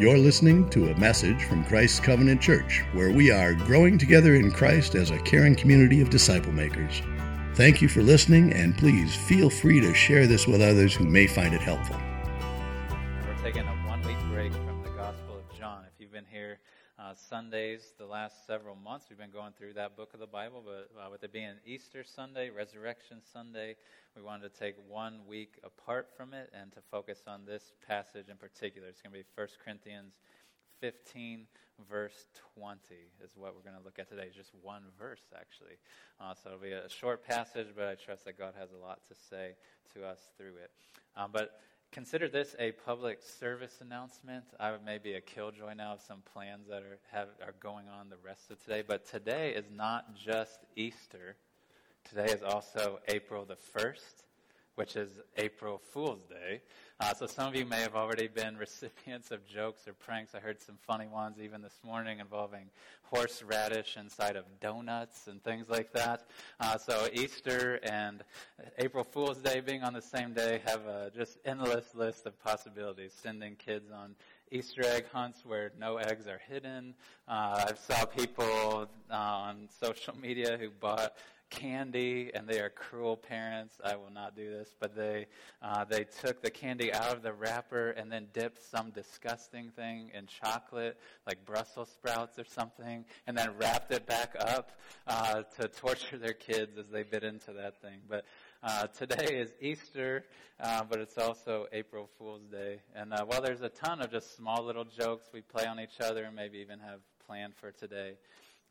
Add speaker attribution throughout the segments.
Speaker 1: You're listening to a message from Christ's Covenant Church, where we are growing together in Christ as a caring community of disciple makers. Thank you for listening, and please feel free to share this with others who may find it helpful.
Speaker 2: Uh, Sundays the last several months, we've been going through that book of the Bible, but uh, with it being Easter Sunday, Resurrection Sunday, we wanted to take one week apart from it and to focus on this passage in particular. It's going to be 1 Corinthians 15, verse 20, is what we're going to look at today. Just one verse, actually. Uh, so it'll be a short passage, but I trust that God has a lot to say to us through it. Um, but consider this a public service announcement. I may be a killjoy now of some plans that are, have, are going on the rest of today, but today is not just Easter. Today is also April the 1st, which is April Fool's Day. Uh, so some of you may have already been recipients of jokes or pranks. I heard some funny ones even this morning involving horseradish inside of donuts and things like that. Uh, so Easter and April Fool's Day being on the same day have a just endless list of possibilities. Sending kids on Easter egg hunts where no eggs are hidden. Uh, I saw people uh, on social media who bought candy, and they are cruel parents. I will not do this, but they uh, they took the candy out of the wrapper and then dipped some disgusting thing in chocolate, like Brussels sprouts or something, and then wrapped it back up uh, to torture their kids as they bit into that thing. But uh, today is Easter, uh, but it's also April Fool's Day. And uh, while there's a ton of just small little jokes we play on each other and maybe even have planned for today,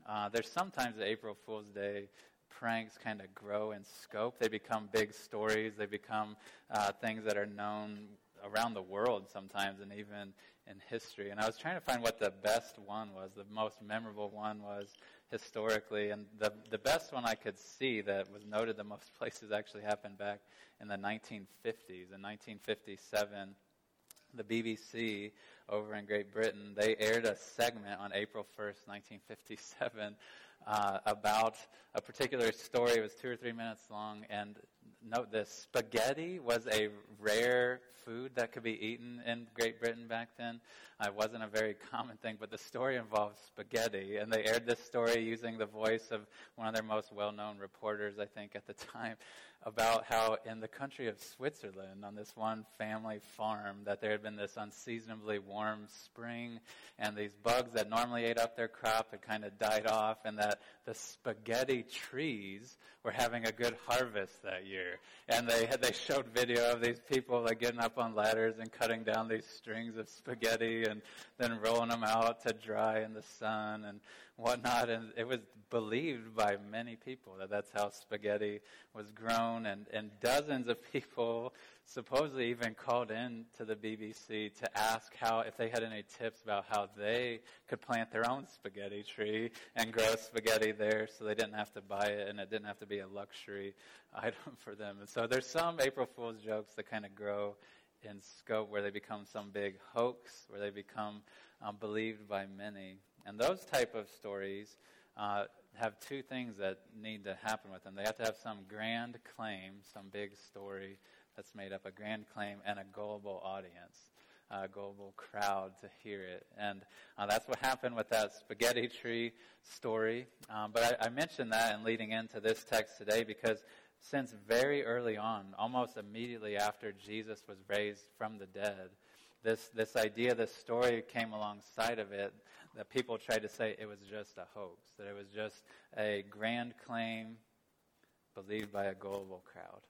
Speaker 2: uh, there's sometimes April Fool's Day pranks kind of grow in scope. They become big stories. They become uh, things that are known around the world sometimes, and even in history. And I was trying to find what the best one was, the most memorable one was historically. And the, the best one I could see that was noted the most places actually happened back in the 1950s. In 1957, the BBC over in Great Britain, they aired a segment on April 1st, 1957 uh, about a particular story. It was two or three minutes long, and note this spaghetti was a rare food that could be eaten in Great Britain back then. Uh, it wasn't a very common thing, but the story involved spaghetti, and they aired this story using the voice of one of their most well known reporters, I think, at the time about how in the country of Switzerland, on this one family farm, that there had been this unseasonably warm spring, and these bugs that normally ate up their crop had kind of died off, and that the spaghetti trees were having a good harvest that year. And they had, they showed video of these people like getting up on ladders and cutting down these strings of spaghetti and then rolling them out to dry in the sun and whatnot. And it was believed by many people that that's how spaghetti was grown. And, and dozens of people supposedly even called in to the BBC to ask how, if they had any tips about how they could plant their own spaghetti tree and grow spaghetti there so they didn't have to buy it and it didn't have to be a luxury item for them. And so there's some April Fool's jokes that kind of grow in scope where they become some big hoax, where they become um, believed by many. And those type of stories uh, have two things that need to happen with them. They have to have some grand claim, some big story that's made up, a grand claim, and a gullible audience, a global crowd to hear it. And uh, that's what happened with that spaghetti tree story. Um, but I, I mentioned that in leading into this text today because since very early on, almost immediately after Jesus was raised from the dead, this, this idea, this story came alongside of it that people tried to say it was just a hoax, that it was just a grand claim believed by a gullible crowd.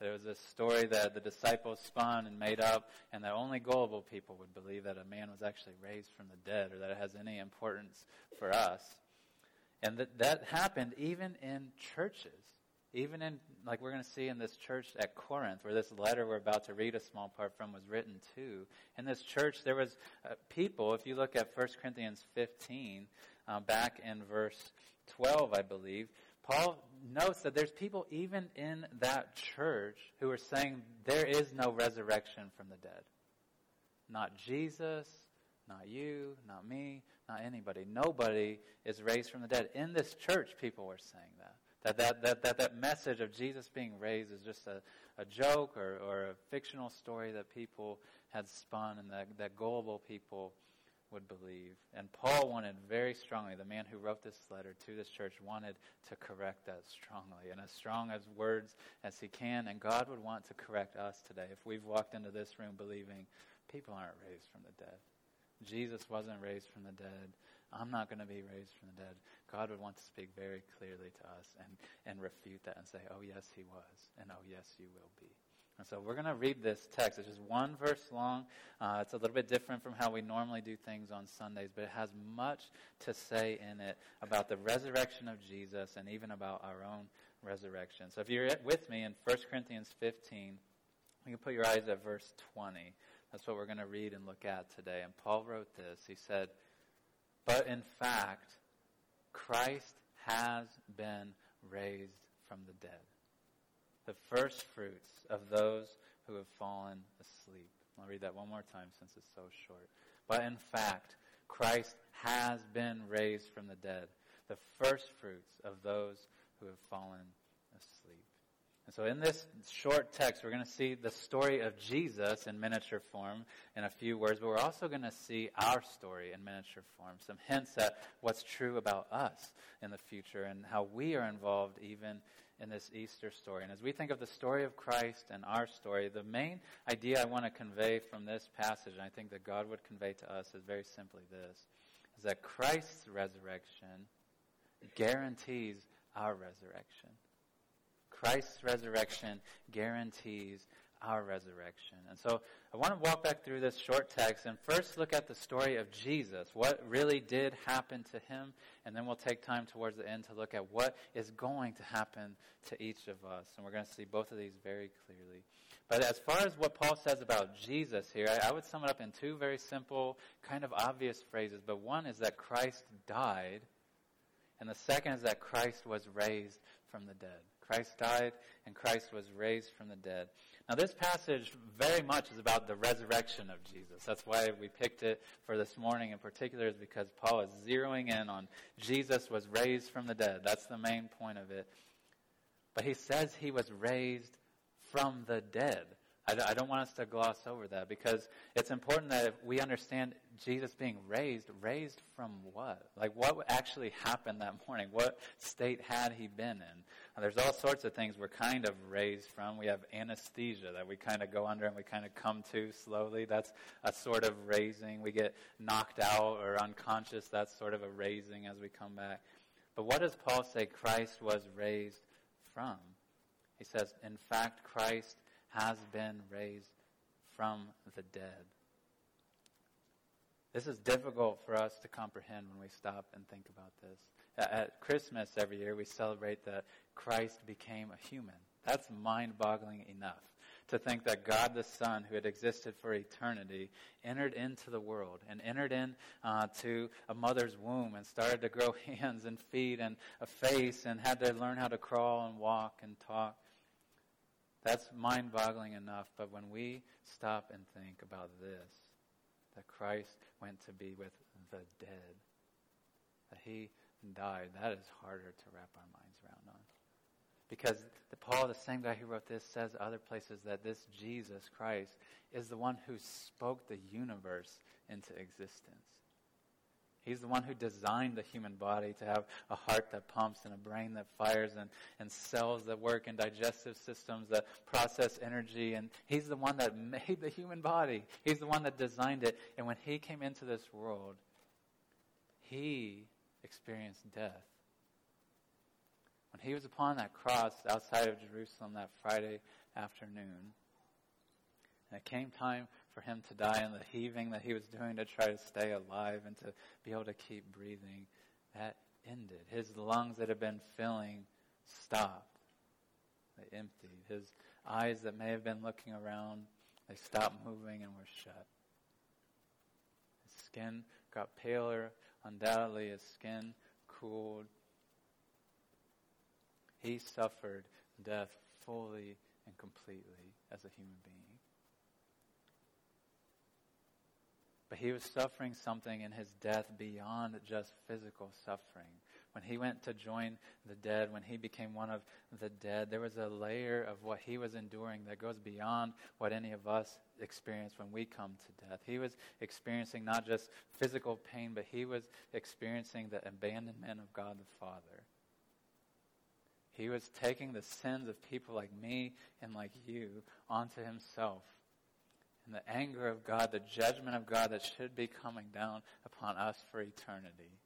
Speaker 2: That it was a story that the disciples spun and made up, and that only gullible people would believe that a man was actually raised from the dead or that it has any importance for us. And that, that happened even in churches even in, like we're going to see in this church at Corinth, where this letter we're about to read a small part from was written to. In this church, there was uh, people, if you look at 1 Corinthians 15, uh, back in verse 12, I believe, Paul notes that there's people even in that church who are saying there is no resurrection from the dead. Not Jesus, not you, not me, not anybody. Nobody is raised from the dead. In this church, people were saying that. That that, that, that, that message of Jesus being raised is just a, a joke or, or a fictional story that people had spun and that, that gullible people would believe. And Paul wanted very strongly, the man who wrote this letter to this church wanted to correct that strongly, and as strong as words as he can. And God would want to correct us today if we've walked into this room believing people aren't raised from the dead. Jesus wasn't raised from the dead. I'm not going to be raised from the dead. God would want to speak very clearly to us and, and refute that and say, oh, yes, he was. And oh, yes, you will be. And so we're going to read this text. It's just one verse long. Uh, it's a little bit different from how we normally do things on Sundays, but it has much to say in it about the resurrection of Jesus and even about our own resurrection. So if you're with me in 1 Corinthians 15, you can put your eyes at verse 20. That's what we're going to read and look at today. And Paul wrote this. He said, But in fact, Christ has been raised from the dead, the first fruits of those who have fallen asleep. I'll read that one more time since it's so short. But in fact, Christ has been raised from the dead, the first fruits of those who have fallen. And so in this short text, we're going to see the story of Jesus in miniature form in a few words, but we're also going to see our story in miniature form, some hints at what's true about us in the future and how we are involved even in this Easter story. And as we think of the story of Christ and our story, the main idea I want to convey from this passage, and I think that God would convey to us, is very simply this, is that Christ's resurrection guarantees our resurrection. Christ's resurrection guarantees our resurrection. And so I want to walk back through this short text and first look at the story of Jesus, what really did happen to him, and then we'll take time towards the end to look at what is going to happen to each of us. And we're going to see both of these very clearly. But as far as what Paul says about Jesus here, I, I would sum it up in two very simple, kind of obvious phrases. But one is that Christ died, and the second is that Christ was raised from the dead. Christ died and Christ was raised from the dead. Now, this passage very much is about the resurrection of Jesus. That's why we picked it for this morning in particular, is because Paul is zeroing in on Jesus was raised from the dead. That's the main point of it. But he says he was raised from the dead. I, don't want us to gloss over that because it's important that we understand Jesus being raised, raised from what? Like what actually happened that morning? What state had he been in? There's all sorts of things we're kind of raised from. We have anesthesia that we kind of go under and we kind of come to slowly. That's a sort of raising. We get knocked out or unconscious. That's sort of a raising as we come back. But what does Paul say Christ was raised from? He says, in fact, Christ has been raised from the dead. This is difficult for us to comprehend when we stop and think about this. At Christmas every year, we celebrate that Christ became a human. That's mind boggling enough to think that God the Son, who had existed for eternity, entered into the world and entered into uh, a mother's womb and started to grow hands and feet and a face and had to learn how to crawl and walk and talk. That's mind boggling enough, but when we stop and think about this, that Christ went to be with the dead, that he died, that is harder to wrap our minds. Because the Paul, the same guy who wrote this, says other places that this Jesus Christ is the one who spoke the universe into existence. He's the one who designed the human body to have a heart that pumps and a brain that fires and, and cells that work and digestive systems that process energy. And he's the one that made the human body. He's the one that designed it. And when he came into this world, he experienced death. When he was upon that cross outside of Jerusalem that Friday afternoon, and it came time for him to die and the heaving that he was doing to try to stay alive and to be able to keep breathing, that ended. His lungs that had been filling stopped. They emptied. His eyes that may have been looking around, they stopped moving and were shut. His skin got paler. Undoubtedly, his skin cooled. He suffered death fully and completely as a human being. But he was suffering something in his death beyond just physical suffering. when he went to join the dead, when he became one of the dead, there was a layer of what he was enduring that goes beyond what any of us experience when we come to death. He was experiencing not just physical pain, but he was experiencing the abandonment of God the Father. He was taking the sins of people like me and like you onto himself. And the anger of God, the judgment of God that should be coming down upon us for eternity,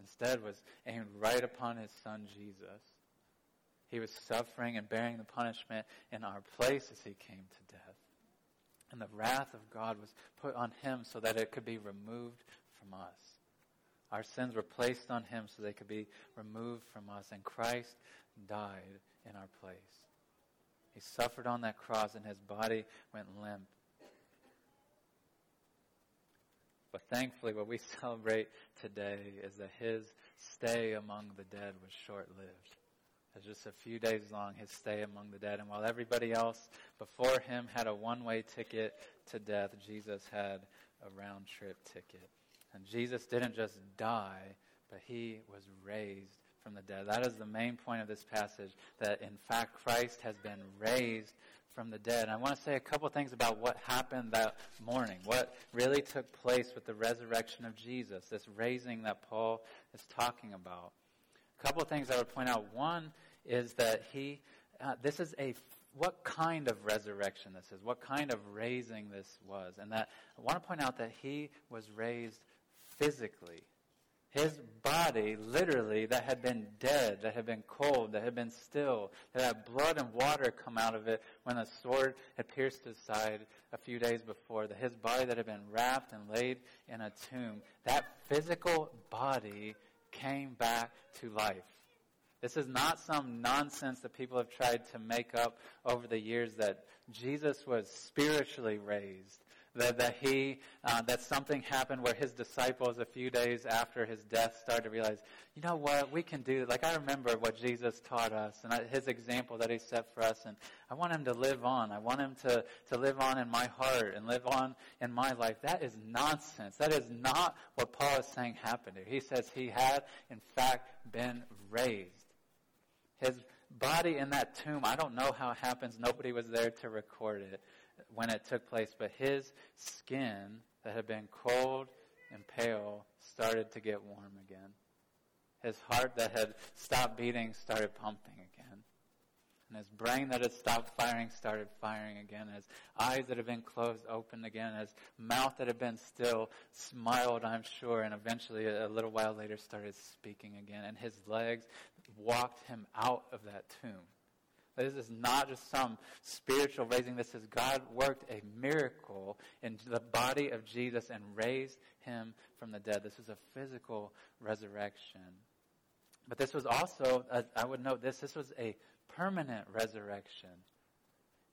Speaker 2: instead was aimed right upon his son Jesus. He was suffering and bearing the punishment in our place as he came to death. And the wrath of God was put on him so that it could be removed from us. Our sins were placed on him so they could be removed from us. And Christ died in our place. He suffered on that cross and his body went limp. But thankfully, what we celebrate today is that his stay among the dead was short lived. It was just a few days long, his stay among the dead. And while everybody else before him had a one way ticket to death, Jesus had a round trip ticket. And Jesus didn't just die, but he was raised from the dead. That is the main point of this passage, that in fact Christ has been raised from the dead. And I want to say a couple things about what happened that morning, what really took place with the resurrection of Jesus, this raising that Paul is talking about. A couple things I would point out. One is that he, uh, this is a what kind of resurrection this is, what kind of raising this was. And that I want to point out that he was raised physically. His body, literally, that had been dead, that had been cold, that had been still, that had blood and water come out of it when a sword had pierced his side a few days before, that his body that had been wrapped and laid in a tomb, that physical body came back to life. This is not some nonsense that people have tried to make up over the years that Jesus was spiritually raised that, that he, uh, that something happened where his disciples, a few days after his death, started to realize, you know what, we can do, like I remember what Jesus taught us and his example that he set for us, and I want him to live on. I want him to, to live on in my heart and live on in my life. That is nonsense. That is not what Paul is saying happened here. He says he had, in fact, been raised. His body in that tomb, I don't know how it happens. Nobody was there to record it when it took place, but his skin that had been cold and pale started to get warm again. His heart that had stopped beating started pumping again. And his brain that had stopped firing started firing again. His eyes that had been closed opened again. His mouth that had been still smiled, I'm sure, and eventually a little while later started speaking again. And his legs walked him out of that tomb. This is not just some spiritual raising. This is God worked a miracle in the body of Jesus and raised him from the dead. This is a physical resurrection. But this was also, uh, I would note this, this was a permanent resurrection.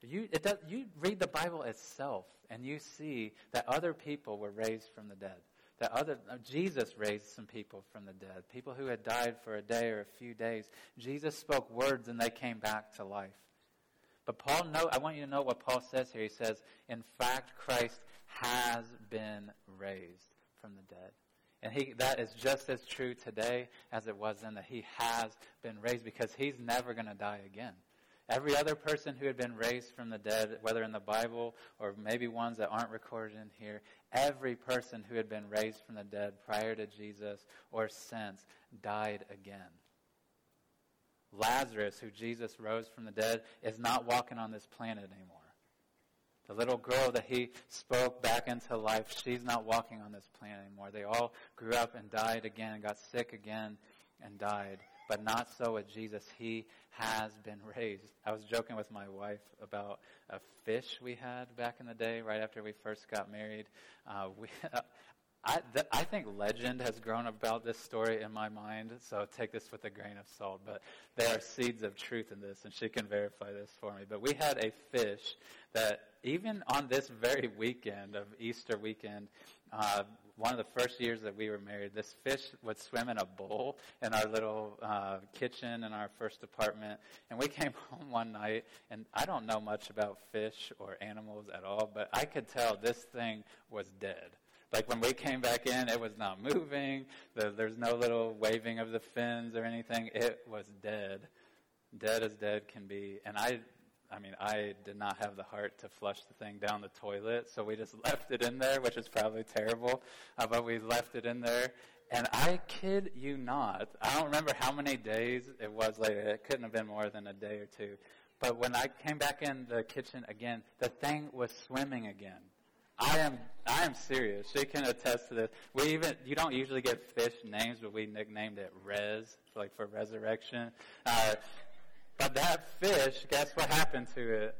Speaker 2: You, does, you read the Bible itself and you see that other people were raised from the dead that other uh, Jesus raised some people from the dead, people who had died for a day or a few days. Jesus spoke words and they came back to life. But Paul, know, I want you to know what Paul says here. He says, "In fact, Christ has been raised from the dead." And he, that is just as true today as it was then, that he has been raised because he's never going to die again. Every other person who had been raised from the dead, whether in the Bible or maybe ones that aren't recorded in here, every person who had been raised from the dead prior to Jesus or since died again. Lazarus, who Jesus rose from the dead, is not walking on this planet anymore. The little girl that he spoke back into life, she's not walking on this planet anymore. They all grew up and died again, got sick again, and died but not so with Jesus. He has been raised. I was joking with my wife about a fish we had back in the day, right after we first got married. Uh, we, I, th- I think legend has grown about this story in my mind, so take this with a grain of salt. But there are seeds of truth in this, and she can verify this for me. But we had a fish that, even on this very weekend of Easter weekend, uh, one of the first years that we were married, this fish would swim in a bowl in our little uh, kitchen in our first apartment. And we came home one night, and I don't know much about fish or animals at all, but I could tell this thing was dead. Like when we came back in, it was not moving. there's no little waving of the fins or anything. It was dead. Dead as dead can be. And I, I mean, I did not have the heart to flush the thing down the toilet, so we just left it in there, which is probably terrible. Uh, but we left it in there. And I kid you not, I don't remember how many days it was later. It couldn't have been more than a day or two. But when I came back in the kitchen again, the thing was swimming again. I am I am serious. She can attest to this. We even you don't usually get fish names, but we nicknamed it Res, like for resurrection. Uh, but that fish, guess what happened to it?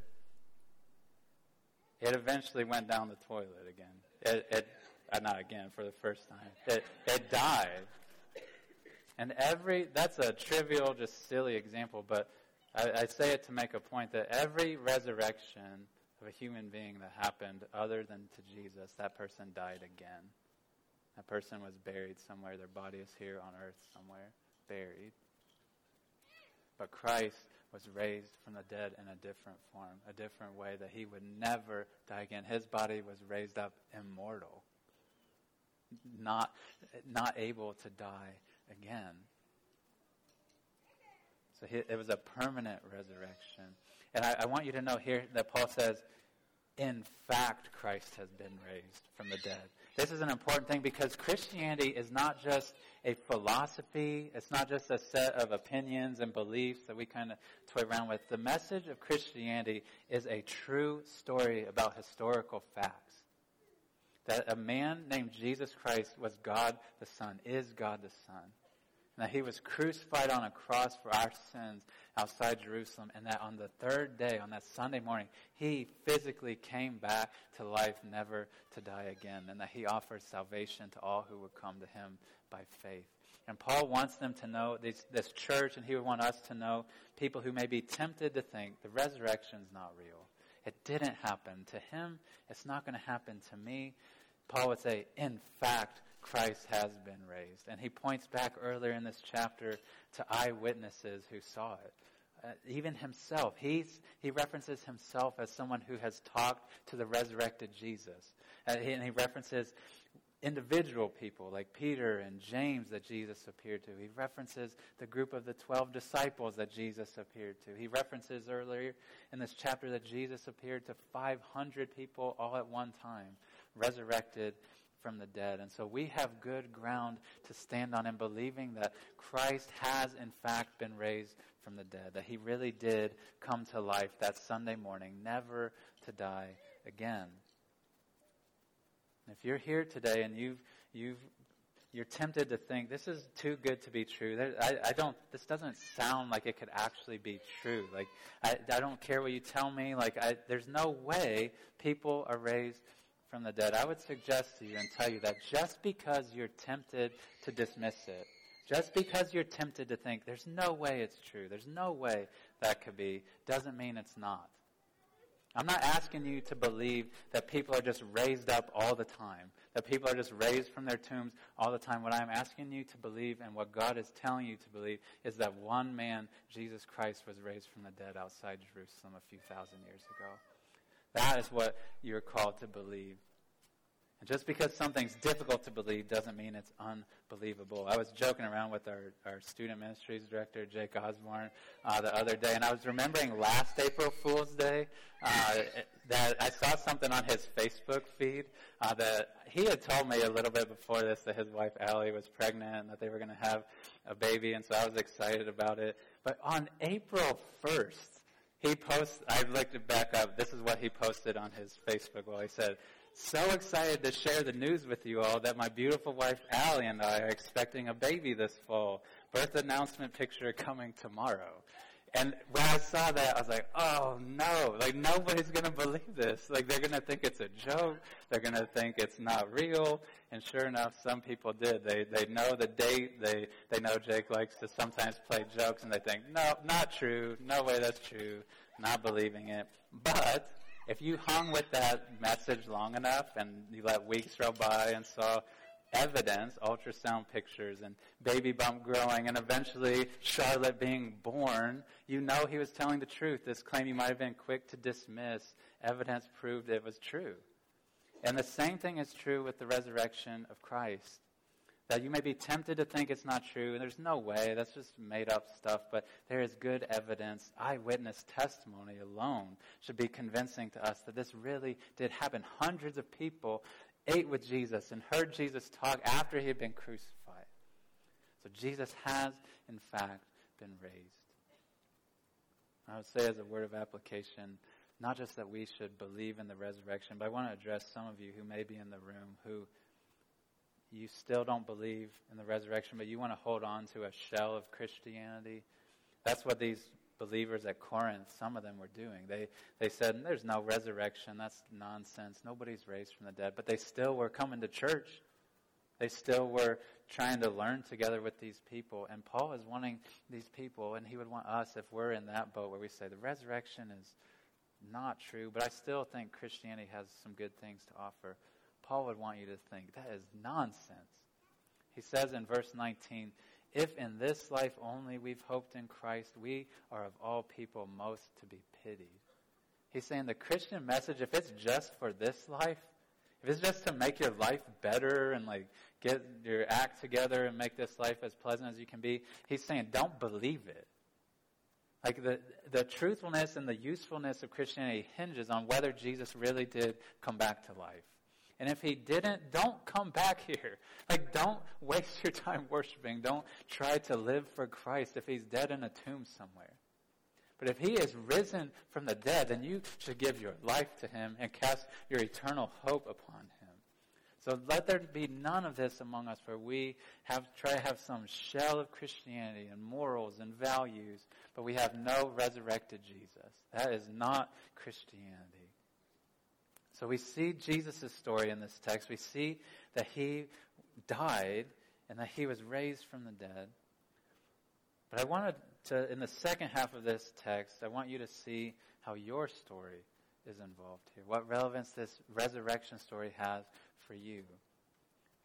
Speaker 2: It eventually went down the toilet again. It, it uh, not again for the first time. It it died. And every that's a trivial, just silly example, but I, I say it to make a point that every resurrection of a human being that happened other than to Jesus, that person died again. That person was buried somewhere. Their body is here on earth somewhere, buried. But Christ was raised from the dead in a different form, a different way that he would never die again. His body was raised up immortal, not, not able to die again. So he, it was a permanent resurrection. And I, I want you to know here that Paul says, in fact, Christ has been raised from the dead. This is an important thing because Christianity is not just a philosophy. It's not just a set of opinions and beliefs that we kind of toy around with. The message of Christianity is a true story about historical facts. That a man named Jesus Christ was God the Son, is God the Son and that he was crucified on a cross for our sins outside Jerusalem, and that on the third day, on that Sunday morning, he physically came back to life, never to die again, and that he offers salvation to all who would come to him by faith. And Paul wants them to know, this, this church, and he would want us to know, people who may be tempted to think the resurrection is not real. It didn't happen. To him, it's not going to happen to me. Paul would say, in fact, Christ has been raised. And he points back earlier in this chapter to eyewitnesses who saw it. Uh, even himself, he's, he references himself as someone who has talked to the resurrected Jesus. Uh, he, and he references individual people like Peter and James that Jesus appeared to. He references the group of the 12 disciples that Jesus appeared to. He references earlier in this chapter that Jesus appeared to 500 people all at one time, resurrected from the dead. And so we have good ground to stand on in believing that Christ has, in fact, been raised from the dead, that he really did come to life that Sunday morning, never to die again. If you're here today and you've, you've, you're tempted to think this is too good to be true. I, I don't. This doesn't sound like it could actually be true. Like I, I don't care what you tell me. Like I, there's no way people are raised from the dead, I would suggest to you and tell you that just because you're tempted to dismiss it, just because you're tempted to think there's no way it's true, there's no way that could be, doesn't mean it's not. I'm not asking you to believe that people are just raised up all the time, that people are just raised from their tombs all the time. What I'm asking you to believe and what God is telling you to believe is that one man, Jesus Christ, was raised from the dead outside Jerusalem a few thousand years ago. That is what you're called to believe. And just because something's difficult to believe doesn't mean it's unbelievable. I was joking around with our, our student ministries director, Jake Osborne, uh, the other day, and I was remembering last April Fool's Day uh, that I saw something on his Facebook feed uh, that he had told me a little bit before this that his wife Allie was pregnant and that they were going to have a baby, and so I was excited about it. But on April 1st, he posts, I looked it back up. This is what he posted on his Facebook. Well, he said, so excited to share the news with you all that my beautiful wife Allie and I are expecting a baby this fall. Birth announcement picture coming tomorrow. And when I saw that, I was like, oh no, like nobody's to believe this. Like they're to think it's a joke. They're to think it's not real. And sure enough, some people did. They, they know the date. They, they know Jake likes to sometimes play jokes and they think, no, not true. No way that's true. Not believing it. But if you hung with that message long enough and you let weeks roll by and saw evidence, ultrasound pictures, and baby bump growing, and eventually Charlotte being born, you know he was telling the truth. This claim you might have been quick to dismiss, evidence proved it was true. And the same thing is true with the resurrection of Christ. That you may be tempted to think it's not true, and there's no way, that's just made up stuff, but there is good evidence. Eyewitness testimony alone should be convincing to us that this really did happen. Hundreds of people ate with Jesus and heard Jesus talk after he had been crucified. So Jesus has, in fact, been raised. I would say, as a word of application, not just that we should believe in the resurrection, but I want to address some of you who may be in the room who you still don't believe in the resurrection, but you want to hold on to a shell of Christianity. That's what these believers at Corinth, some of them were doing. They, they said, There's no resurrection. That's nonsense. Nobody's raised from the dead. But they still were coming to church. They still were trying to learn together with these people. And Paul is wanting these people, and he would want us, if we're in that boat where we say the resurrection is not true, but I still think Christianity has some good things to offer. Paul would want you to think that is nonsense. He says in verse 19, if in this life only we've hoped in Christ, we are of all people most to be pitied. He's saying the Christian message, if it's just for this life, if it's just to make your life better and like get your act together and make this life as pleasant as you can be, he's saying don't believe it. Like the, the truthfulness and the usefulness of Christianity hinges on whether Jesus really did come back to life. And if he didn't, don't come back here. Like, don't waste your time worshiping. Don't try to live for Christ if he's dead in a tomb somewhere. But if he is risen from the dead, then you should give your life to him and cast your eternal hope upon him. So let there be none of this among us, for we have try to have some shell of Christianity and morals and values, but we have no resurrected Jesus. That is not Christianity. So we see Jesus' story in this text. We see that he died and that he was raised from the dead. But I wanted to, in the second half of this text, I want you to see how your story is involved here. What relevance this resurrection story has for you.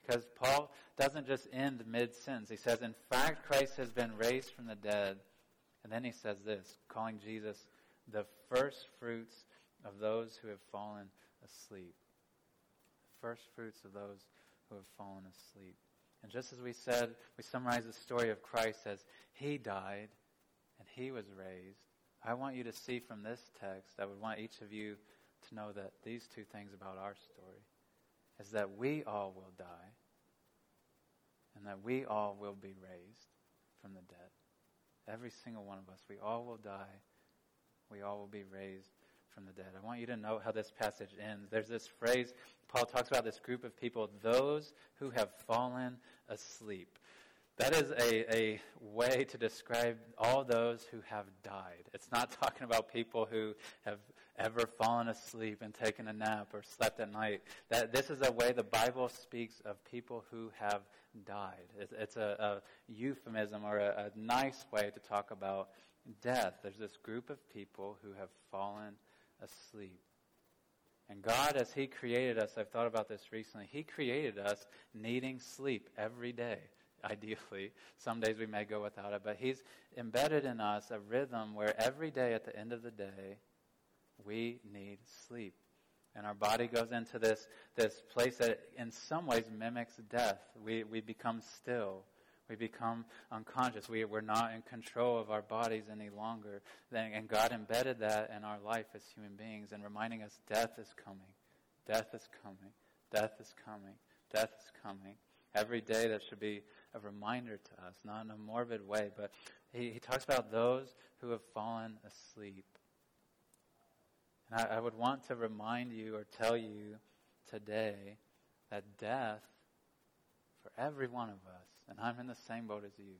Speaker 2: Because Paul doesn't just end mid sentence. He says, In fact, Christ has been raised from the dead. And then he says this, calling Jesus the first fruits of those who have fallen asleep. The first fruits of those who have fallen asleep. And just as we said, we summarize the story of Christ as He died and He was raised. I want you to see from this text, I would want each of you to know that these two things about our story is that we all will die and that we all will be raised from the dead. Every single one of us, we all will die. We all will be raised from the dead. I want you to know how this passage ends. There's this phrase, Paul talks about this group of people, those who have fallen asleep. That is a, a way to describe all those who have died. It's not talking about people who have ever fallen asleep and taken a nap or slept at night. That this is a way the Bible speaks of people who have died. It's, it's a, a, euphemism or a, a nice way to talk about death. There's this group of people who have fallen asleep. And God, as He created us, I've thought about this recently, He created us needing sleep every day, ideally. Some days we may go without it, but He's embedded in us a rhythm where every day at the end of the day, we need sleep. And our body goes into this, this place that in some ways mimics death. We, we become still. We become unconscious. We, we're not in control of our bodies any longer. And God embedded that in our life as human beings and reminding us death is coming. Death is coming. Death is coming. Death is coming. Every day that should be a reminder to us, not in a morbid way, but he, he talks about those who have fallen asleep. And I, I would want to remind you or tell you today that death, for every one of us, and I'm in the same boat as you.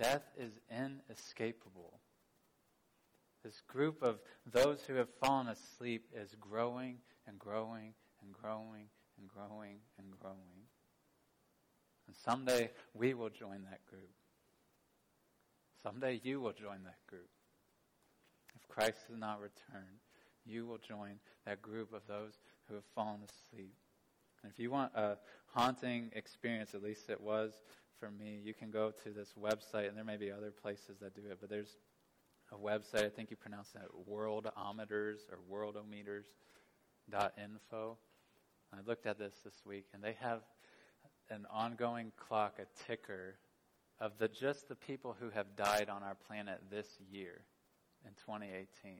Speaker 2: Death is inescapable. This group of those who have fallen asleep is growing and growing and growing and growing and growing. And someday we will join that group. Someday you will join that group. If Christ does not return, you will join that group of those who have fallen asleep. And if you want a haunting experience, at least it was for me, you can go to this website, and there may be other places that do it, but there's a website, I think you pronounce that worldometers or worldometers.info. I looked at this this week, and they have an ongoing clock, a ticker of the just the people who have died on our planet this year in 2018.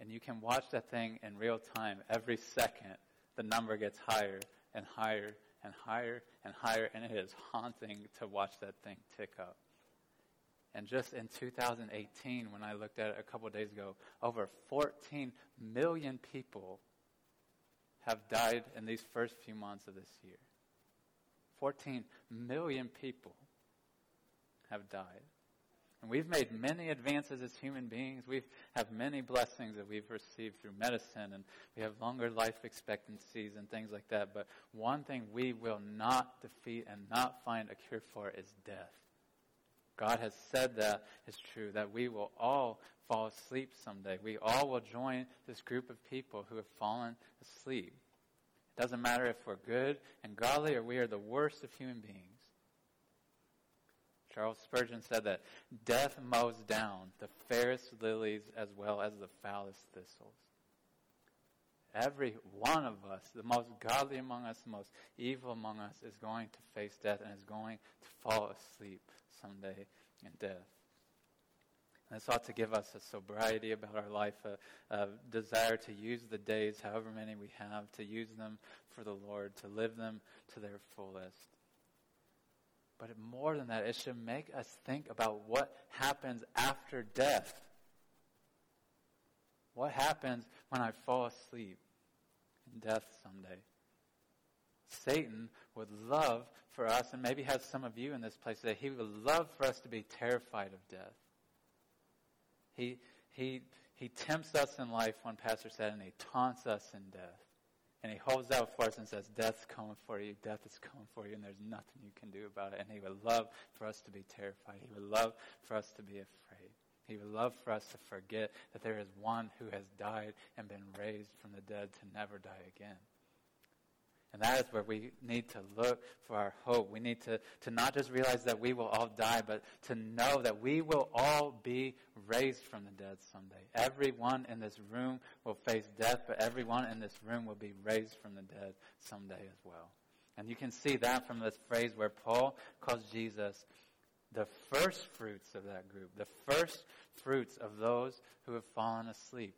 Speaker 2: And you can watch that thing in real time. Every second, the number gets higher and higher and higher and higher, and it is haunting to watch that thing tick up. And just in 2018, when I looked at it a couple days ago, over 14 million people have died in these first few months of this year. 14 million people have died. And we've made many advances as human beings. We have many blessings that we've received through medicine, and we have longer life expectancies and things like that. But one thing we will not defeat and not find a cure for is death. God has said that is true, that we will all fall asleep someday. We all will join this group of people who have fallen asleep. It doesn't matter if we're good and godly or we are the worst of human beings. Charles Spurgeon said that death mows down the fairest lilies as well as the foulest thistles. Every one of us, the most godly among us, the most evil among us, is going to face death and is going to fall asleep someday in death. And this ought to give us a sobriety about our life, a, a, desire to use the days, however many we have, to use them for the Lord, to live them to their fullest. But more than that, it should make us think about what happens after death. What happens when I fall asleep in death someday? Satan would love for us, and maybe has some of you in this place today, he would love for us to be terrified of death. He, he, he tempts us in life, one pastor said, and he taunts us in death. And he holds out for us and says, Death's coming for you, death is coming for you, and there's nothing you can do about it. And he would love for us to be terrified. He would love for us to be afraid. He would love for us to forget that there is one who has died and been raised from the dead to never die again. And that is where we need to look for our hope. We need to, to not just realize that we will all die, but to know that we will all be raised from the dead someday. Everyone in this room will face death, but everyone in this room will be raised from the dead someday as well. And you can see that from this phrase where Paul calls Jesus the first fruits of that group, the first fruits of those who have fallen asleep.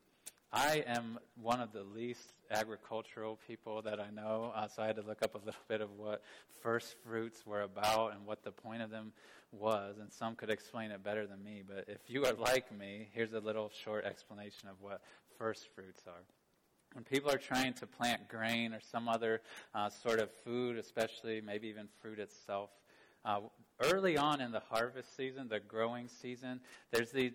Speaker 2: I am one of the least agricultural people that I know, uh, so I had to look up a little bit of what first fruits were about and what the point of them was, and some could explain it better than me. But if you are like me, here's a little short explanation of what first fruits are. When people are trying to plant grain or some other uh, sort of food, especially maybe even fruit itself, uh, early on in the harvest season, the growing season, there's the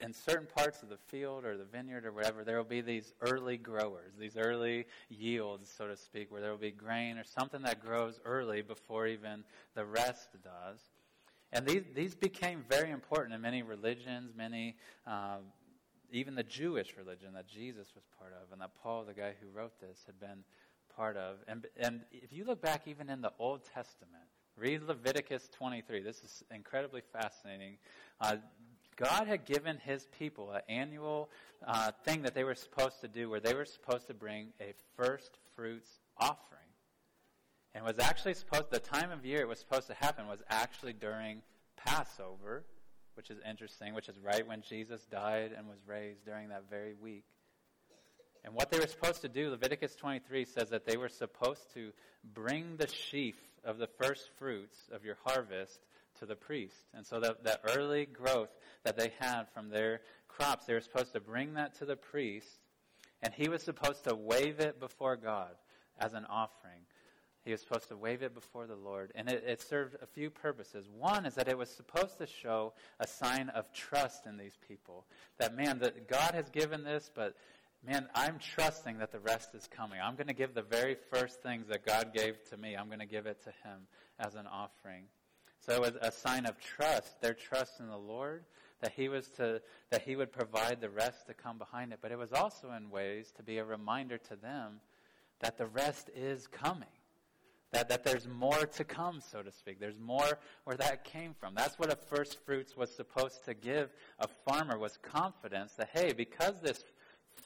Speaker 2: in certain parts of the field or the vineyard or whatever, there will be these early growers, these early yields, so to speak, where there will be grain or something that grows early before even the rest does. And these, these became very important in many religions, many, um, even the Jewish religion that Jesus was part of, and that Paul, the guy who wrote this, had been part of. And, and if you look back even in the Old Testament, read Leviticus 23. This is incredibly fascinating. Uh, God had given his people an annual uh, thing that they were supposed to do where they were supposed to bring a first fruits offering. And was actually supposed, the time of year it was supposed to happen was actually during Passover, which is interesting, which is right when Jesus died and was raised during that very week. And what they were supposed to do, Leviticus 23 says that they were supposed to bring the sheaf of the first fruits of your harvest to the priest. And so that, that early growth that they had from their crops, they were supposed to bring that to the priest, and he was supposed to wave it before God as an offering. He was supposed to wave it before the Lord. And it, it served a few purposes. One is that it was supposed to show a sign of trust in these people. That, man, that God has given this, but man, I'm trusting that the rest is coming. I'm going to give the very first things that God gave to me, I'm going to give it to Him as an offering. So it was a sign of trust, their trust in the Lord, that he was to that he would provide the rest to come behind it. But it was also in ways to be a reminder to them that the rest is coming. That, that there's more to come, so to speak. There's more where that came from. That's what a first fruits was supposed to give a farmer was confidence that, hey, because this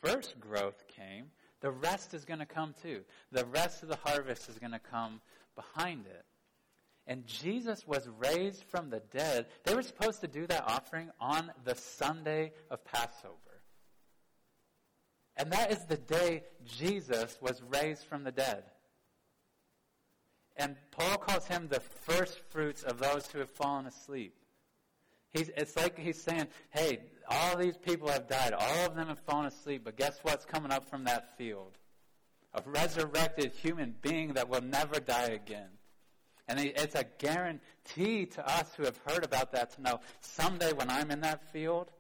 Speaker 2: first growth came, the rest is going to come too. The rest of the harvest is going to come behind it. And Jesus was raised from the dead. They were supposed to do that offering on the Sunday of Passover. And that is the day Jesus was raised from the dead. And Paul calls him the first fruits of those who have fallen asleep. He's, it's like he's saying, hey, all these people have died. All of them have fallen asleep. But guess what's coming up from that field? A resurrected human being that will never die again. And it's a guarantee to us who have heard about that to know someday when I'm in that field,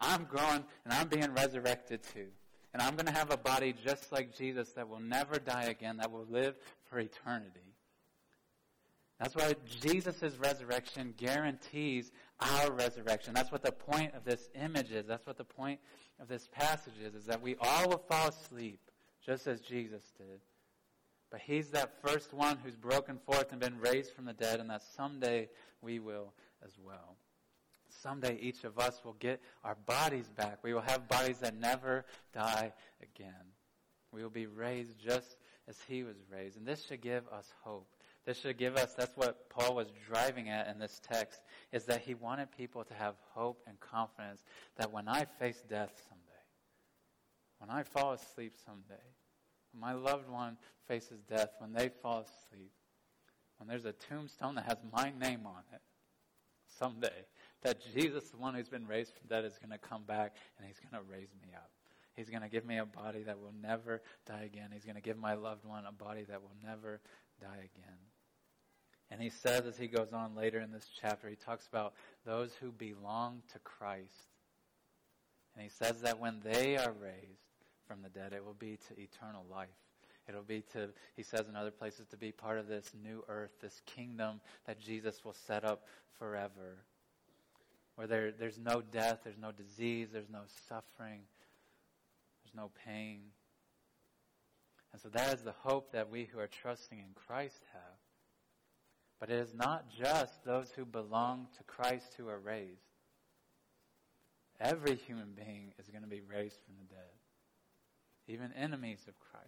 Speaker 2: I'm growing and I'm being resurrected too. And I'm going to have a body just like Jesus that will never die again, that will live for eternity. That's why Jesus' resurrection guarantees our resurrection. That's what the point of this image is. That's what the point of this passage is, is that we all will fall asleep, just as Jesus did. But he's that first one who's broken forth and been raised from the dead, and that someday we will as well. Someday each of us will get our bodies back. We will have bodies that never die again. We will be raised just as he was raised. And this should give us hope. This should give us, that's what Paul was driving at in this text, is that he wanted people to have hope and confidence that when I face death someday, when I fall asleep someday, when my loved one faces death, when they fall asleep, when there's a tombstone that has my name on it, someday, that Jesus, the one who's been raised from dead, is going to come back and he's going to raise me up. He's going to give me a body that will never die again. He's going to give my loved one a body that will never die again. And he says as he goes on later in this chapter, he talks about those who belong to Christ. And he says that when they are raised from the dead, it will be to eternal life. It'll be to, he says in other places, to be part of this new earth, this kingdom that Jesus will set up forever. Where there, there's no death, there's no disease, there's no suffering, there's no pain. And so that is the hope that we who are trusting in Christ have. But it is not just those who belong to Christ who are raised. Every human being is going to be raised from the dead. Even enemies of Christ,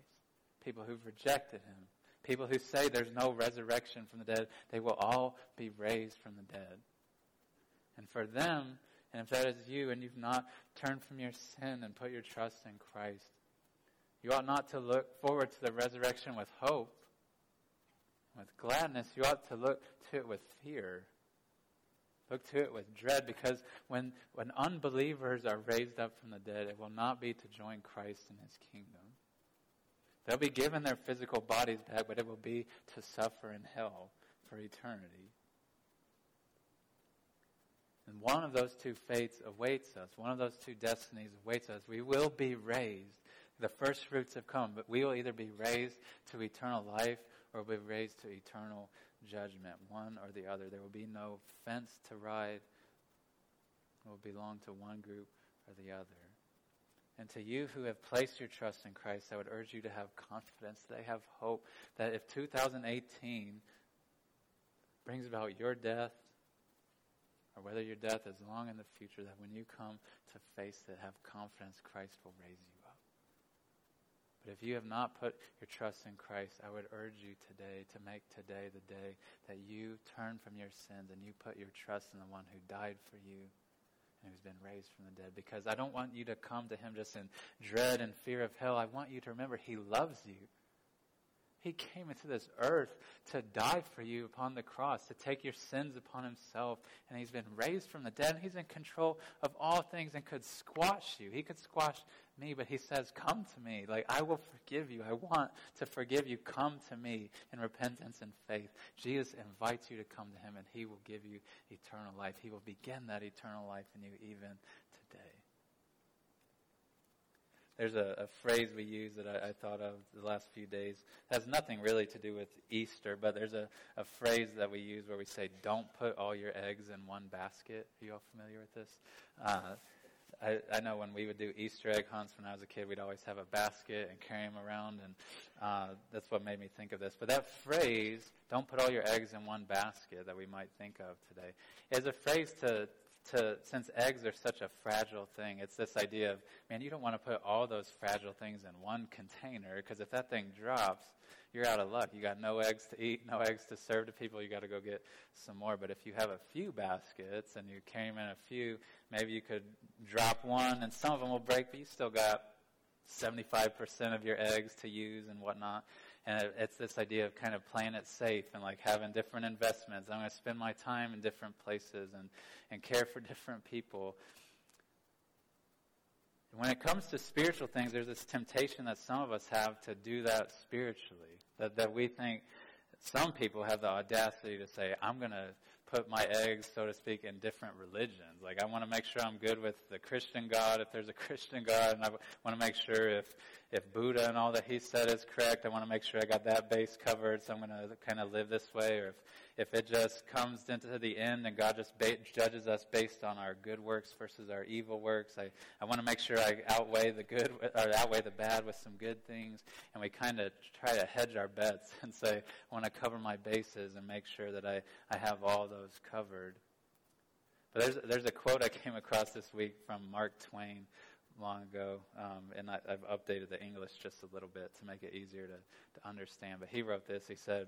Speaker 2: people who've rejected him, people who say there's no resurrection from the dead, they will all be raised from the dead. And for them, and if that is you and you've not turned from your sin and put your trust in Christ, you ought not to look forward to the resurrection with hope, with gladness, you ought to look to it with fear. Look to it with dread because when, when unbelievers are raised up from the dead, it will not be to join Christ in his kingdom. They'll be given their physical bodies back, but it will be to suffer in hell for eternity. And one of those two fates awaits us. One of those two destinies awaits us. We will be raised. The first fruits have come, but we will either be raised to eternal life or be raised to eternal judgment, one or the other. There will be no fence to ride. It will belong to one group or the other. And to you who have placed your trust in Christ, I would urge you to have confidence. They have hope that if 2018 brings about your death, or whether your death is long in the future, that when you come to face it, have confidence Christ will raise you. But if you have not put your trust in Christ, I would urge you today to make today the day that you turn from your sins and you put your trust in the one who died for you and who's been raised from the dead. Because I don't want you to come to him just in dread and fear of hell. I want you to remember he loves you. He came into this earth to die for you upon the cross, to take your sins upon himself. And he's been raised from the dead. He's in control of all things and could squash you. He could squash me, but he says, Come to me. Like, I will forgive you. I want to forgive you. Come to me in repentance and faith. Jesus invites you to come to him, and he will give you eternal life. He will begin that eternal life in you even today. There's a, a phrase we use that I, I, thought of the last few days. It has nothing really to do with Easter, but there's a, a phrase that we use where we say, don't put all your eggs in one basket. Are you all familiar with this? Uh, I, I know when we would do Easter egg hunts when I was a kid, we'd always have a basket and carry them around, and uh, that's what made me think of this. But that phrase, "Don't put all your eggs in one basket," that we might think of today, is a phrase to to, since eggs are such a fragile thing, it's this idea of, man, you don't want to put all those fragile things in one container because if that thing drops, you're out of luck. You got no eggs to eat, no eggs to serve to people. You got to go get some more. But if you have a few baskets and you came in a few, maybe you could drop one and some of them will break, but you still got 75% of your eggs to use and whatnot. And it's this idea of kind of playing it safe and like having different investments. I'm going to spend my time in different places and, and care for different people. When it comes to spiritual things, there's this temptation that some of us have to do that spiritually. That, that we think some people have the audacity to say, I'm going to put my eggs, so to speak, in different religions. Like, I want to make sure I'm good with the Christian God if there's a Christian God, and I want to make sure if, if Buddha and all that he said is correct, I want to make sure I got that base covered, so I'm going to kind of live this way. Or if, if it just comes into the end and God just ba- judges us based on our good works versus our evil works. I, I want to make sure I outweigh the good or outweigh the bad with some good things. And we kind of try to hedge our bets and say, I want to cover my bases and make sure that I, I have all those covered. But there's, there's a quote I came across this week from Mark Twain long ago, um, and I, have updated the English just a little bit to make it easier to, to understand. But he wrote this. He said,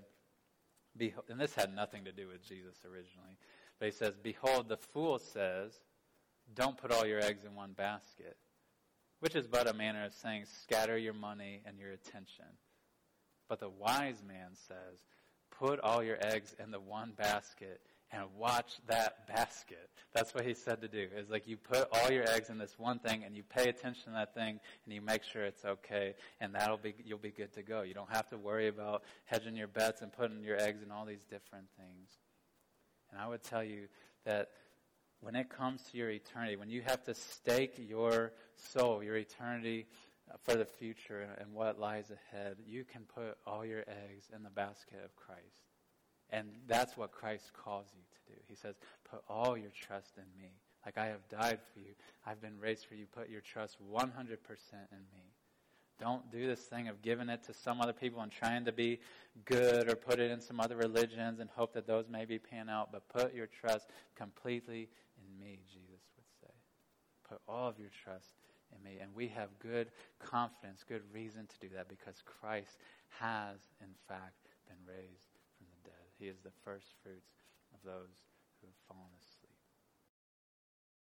Speaker 2: and this had nothing to do with Jesus originally, but he says, Behold, the fool says, Don't put all your eggs in one basket, which is but a manner of saying, Scatter your money and your attention. But the wise man says, Put all your eggs in the one basket and watch that basket. That's what he said to do. Is like you put all your eggs in this one thing and you pay attention to that thing and you make sure it's okay and that'll be you'll be good to go. You don't have to worry about hedging your bets and putting your eggs in all these different things. And I would tell you that when it comes to your eternity, when you have to stake your soul, your eternity for the future and what lies ahead, you can put all your eggs in the basket of Christ. And that's what Christ calls you to do. He says, Put all your trust in me. Like I have died for you, I've been raised for you. Put your trust 100% in me. Don't do this thing of giving it to some other people and trying to be good or put it in some other religions and hope that those maybe pan out, but put your trust completely in me, Jesus would say. Put all of your trust in me. And we have good confidence, good reason to do that because Christ has, in fact, been raised he is the first fruits of those who have fallen asleep.